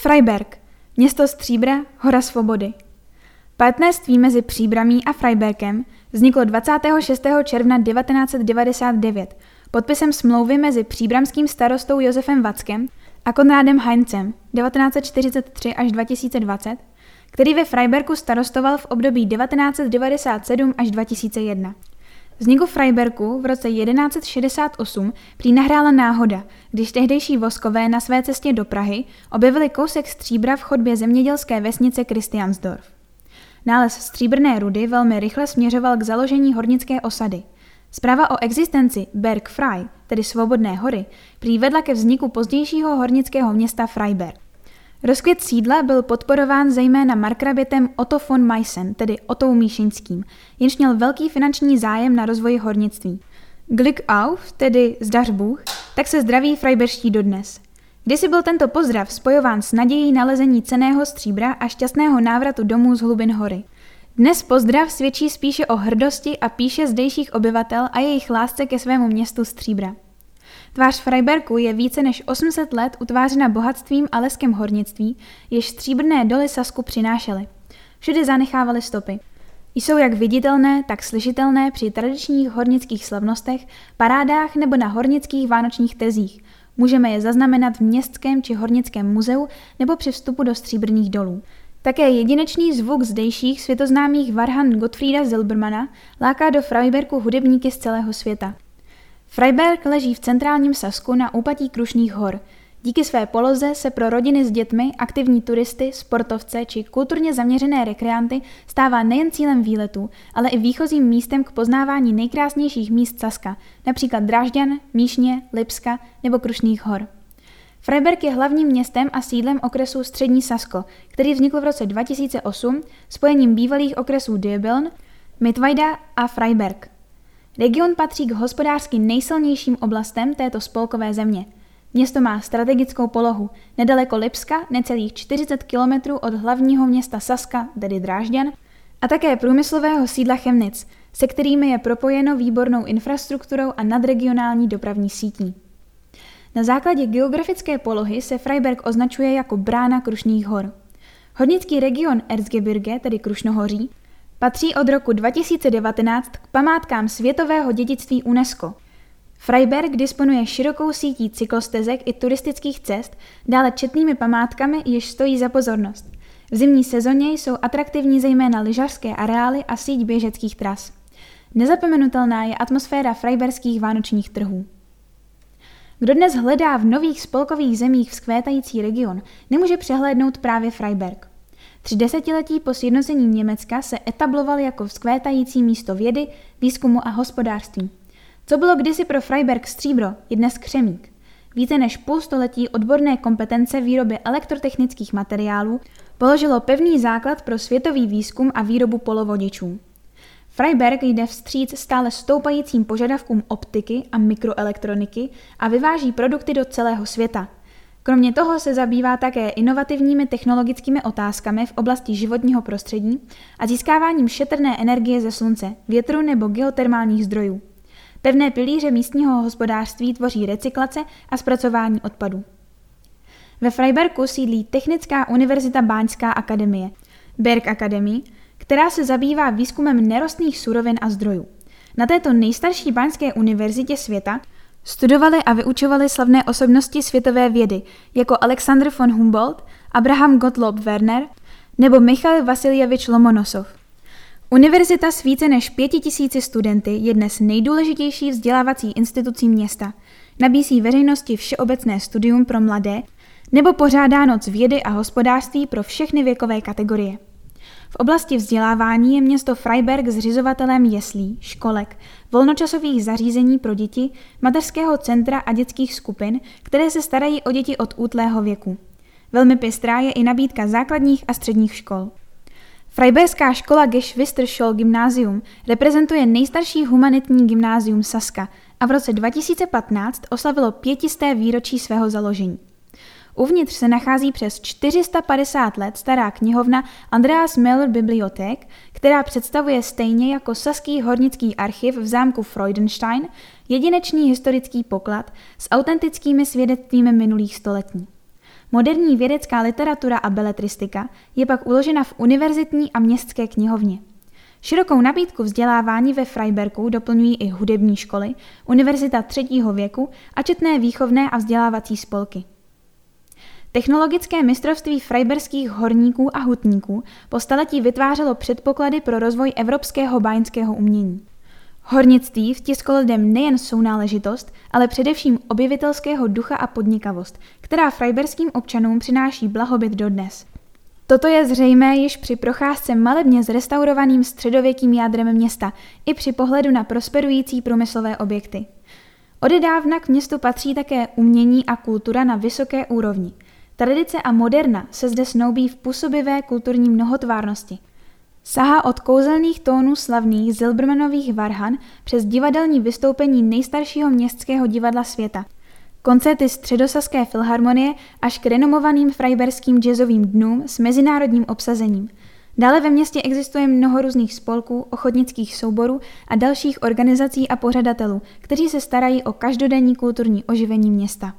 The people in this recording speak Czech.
Freiberg, město stříbra, hora svobody. Partnerství mezi Příbramí a Freibergem vzniklo 26. června 1999 podpisem smlouvy mezi příbramským starostou Josefem Vackem a Konrádem Heinzem 1943 až 2020, který ve Freibergu starostoval v období 1997 až 2001. Vzniku Freibergu v roce 1168 prý nahrála náhoda, když tehdejší voskové na své cestě do Prahy objevili kousek stříbra v chodbě zemědělské vesnice Christiansdorf. Nález stříbrné rudy velmi rychle směřoval k založení hornické osady. Zpráva o existenci Berg Frei, tedy Svobodné hory, prý vedla ke vzniku pozdějšího hornického města Freiberg. Rozkvět sídla byl podporován zejména markrabětem Otto von Meissen, tedy Otou Míšinským, jenž měl velký finanční zájem na rozvoji hornictví. Glück auf, tedy zdař Bůh, tak se zdraví frajberští dodnes. Kdysi byl tento pozdrav spojován s nadějí nalezení ceného stříbra a šťastného návratu domů z hlubin hory. Dnes pozdrav svědčí spíše o hrdosti a píše zdejších obyvatel a jejich lásce ke svému městu stříbra. Tvář Freiberku je více než 800 let utvářena bohatstvím a leskem hornictví, jež stříbrné doly Sasku přinášely. Všude zanechávaly stopy. Jsou jak viditelné, tak slyšitelné při tradičních hornických slavnostech, parádách nebo na hornických vánočních trzích. Můžeme je zaznamenat v městském či hornickém muzeu nebo při vstupu do stříbrných dolů. Také jedinečný zvuk zdejších světoznámých Varhan Gottfrieda Zilbermana láká do Freiberku hudebníky z celého světa. Freiberg leží v centrálním Sasku na úpatí Krušných hor. Díky své poloze se pro rodiny s dětmi, aktivní turisty, sportovce či kulturně zaměřené rekreanty stává nejen cílem výletů, ale i výchozím místem k poznávání nejkrásnějších míst Saska, například Drážďan, Míšně, Lipska nebo Krušných hor. Freiberg je hlavním městem a sídlem okresu Střední Sasko, který vznikl v roce 2008 spojením bývalých okresů Döbeln, Mittweida a Freiberg. Region patří k hospodářsky nejsilnějším oblastem této spolkové země. Město má strategickou polohu, nedaleko Lipska, necelých 40 kilometrů od hlavního města Saska, tedy Drážďan, a také průmyslového sídla Chemnic, se kterými je propojeno výbornou infrastrukturou a nadregionální dopravní sítí. Na základě geografické polohy se Freiberg označuje jako brána Krušných hor. Hodnický region Erzgebirge, tedy Krušnohoří, Patří od roku 2019 k památkám světového dědictví UNESCO. Freiberg disponuje širokou sítí cyklostezek i turistických cest, dále četnými památkami, jež stojí za pozornost. V zimní sezóně jsou atraktivní zejména lyžařské areály a síť běžeckých tras. Nezapomenutelná je atmosféra freiberských vánočních trhů. Kdo dnes hledá v nových spolkových zemích vzkvétající region, nemůže přehlédnout právě Freiberg. Tři desetiletí po sjednocení Německa se etabloval jako vzkvétající místo vědy, výzkumu a hospodářství. Co bylo kdysi pro Freiberg stříbro, je dnes křemík. Více než půl století odborné kompetence výroby elektrotechnických materiálů položilo pevný základ pro světový výzkum a výrobu polovodičů. Freiberg jde vstříc stále stoupajícím požadavkům optiky a mikroelektroniky a vyváží produkty do celého světa – Kromě toho se zabývá také inovativními technologickými otázkami v oblasti životního prostředí a získáváním šetrné energie ze slunce, větru nebo geotermálních zdrojů. Pevné pilíře místního hospodářství tvoří recyklace a zpracování odpadů. Ve Freibergu sídlí Technická univerzita Báňská akademie, Berg Academy, která se zabývá výzkumem nerostných surovin a zdrojů. Na této nejstarší báňské univerzitě světa Studovali a vyučovali slavné osobnosti světové vědy, jako Alexander von Humboldt, Abraham Gottlob Werner nebo Michal Vasiljevič Lomonosov. Univerzita s více než pěti tisíci studenty je dnes nejdůležitější vzdělávací institucí města. Nabízí veřejnosti všeobecné studium pro mladé nebo pořádá noc vědy a hospodářství pro všechny věkové kategorie. V oblasti vzdělávání je město Freiberg zřizovatelem jeslí, školek, volnočasových zařízení pro děti, mateřského centra a dětských skupin, které se starají o děti od útlého věku. Velmi pestrá je i nabídka základních a středních škol. Freiberská škola Geschwisterschule Gymnázium reprezentuje nejstarší humanitní gymnázium Saska a v roce 2015 oslavilo pětisté výročí svého založení. Uvnitř se nachází přes 450 let stará knihovna Andreas Miller Bibliothek, která představuje stejně jako Saský hornický archiv v zámku Freudenstein jedinečný historický poklad s autentickými svědectvími minulých století. Moderní vědecká literatura a beletristika je pak uložena v univerzitní a městské knihovně. Širokou nabídku vzdělávání ve Freibergu doplňují i hudební školy, univerzita třetího věku a četné výchovné a vzdělávací spolky. Technologické mistrovství freiberských horníků a hutníků po staletí vytvářelo předpoklady pro rozvoj evropského báňského umění. Hornictví vtisklo lidem nejen sounáležitost, ale především objevitelského ducha a podnikavost, která freiberským občanům přináší blahobyt dodnes. Toto je zřejmé již při procházce malebně zrestaurovaným středověkým jádrem města i při pohledu na prosperující průmyslové objekty. Odedávna k městu patří také umění a kultura na vysoké úrovni. Tradice a moderna se zde snoubí v působivé kulturní mnohotvárnosti. Sahá od kouzelných tónů slavných Zilbermanových varhan přes divadelní vystoupení nejstaršího městského divadla světa – koncerty Středosaské filharmonie až k renomovaným frajberským jazzovým dnům s mezinárodním obsazením. Dále ve městě existuje mnoho různých spolků, ochotnických souborů a dalších organizací a pořadatelů, kteří se starají o každodenní kulturní oživení města.